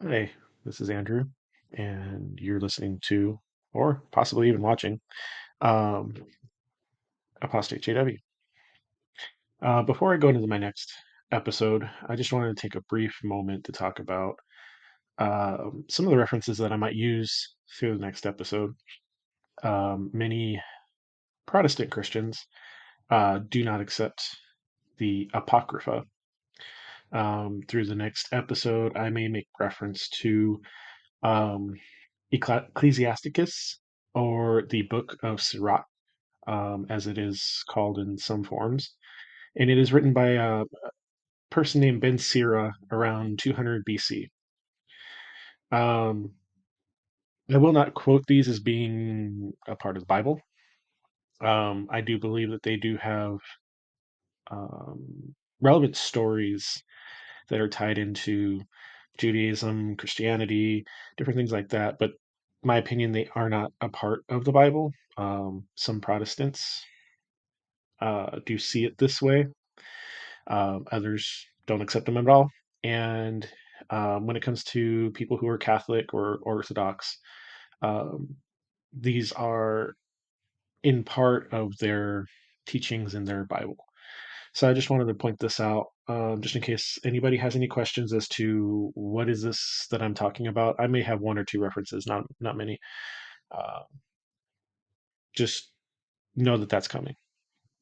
Hey, this is Andrew, and you're listening to, or possibly even watching, um, Apostate JW. Uh, before I go into my next episode, I just wanted to take a brief moment to talk about uh, some of the references that I might use through the next episode. Um, many Protestant Christians uh, do not accept the Apocrypha. Um, through the next episode, I may make reference to um, Ecclesiasticus or the Book of Sirach, um, as it is called in some forms. And it is written by a person named Ben Sira around 200 BC. Um, I will not quote these as being a part of the Bible. Um, I do believe that they do have um, relevant stories that are tied into Judaism, Christianity, different things like that. But my opinion, they are not a part of the Bible. Um, some Protestants uh, do see it this way. Um, others don't accept them at all. And um, when it comes to people who are Catholic or Orthodox, um, these are in part of their teachings in their Bible. So I just wanted to point this out, um, just in case anybody has any questions as to what is this that I'm talking about. I may have one or two references, not not many. Uh, just know that that's coming.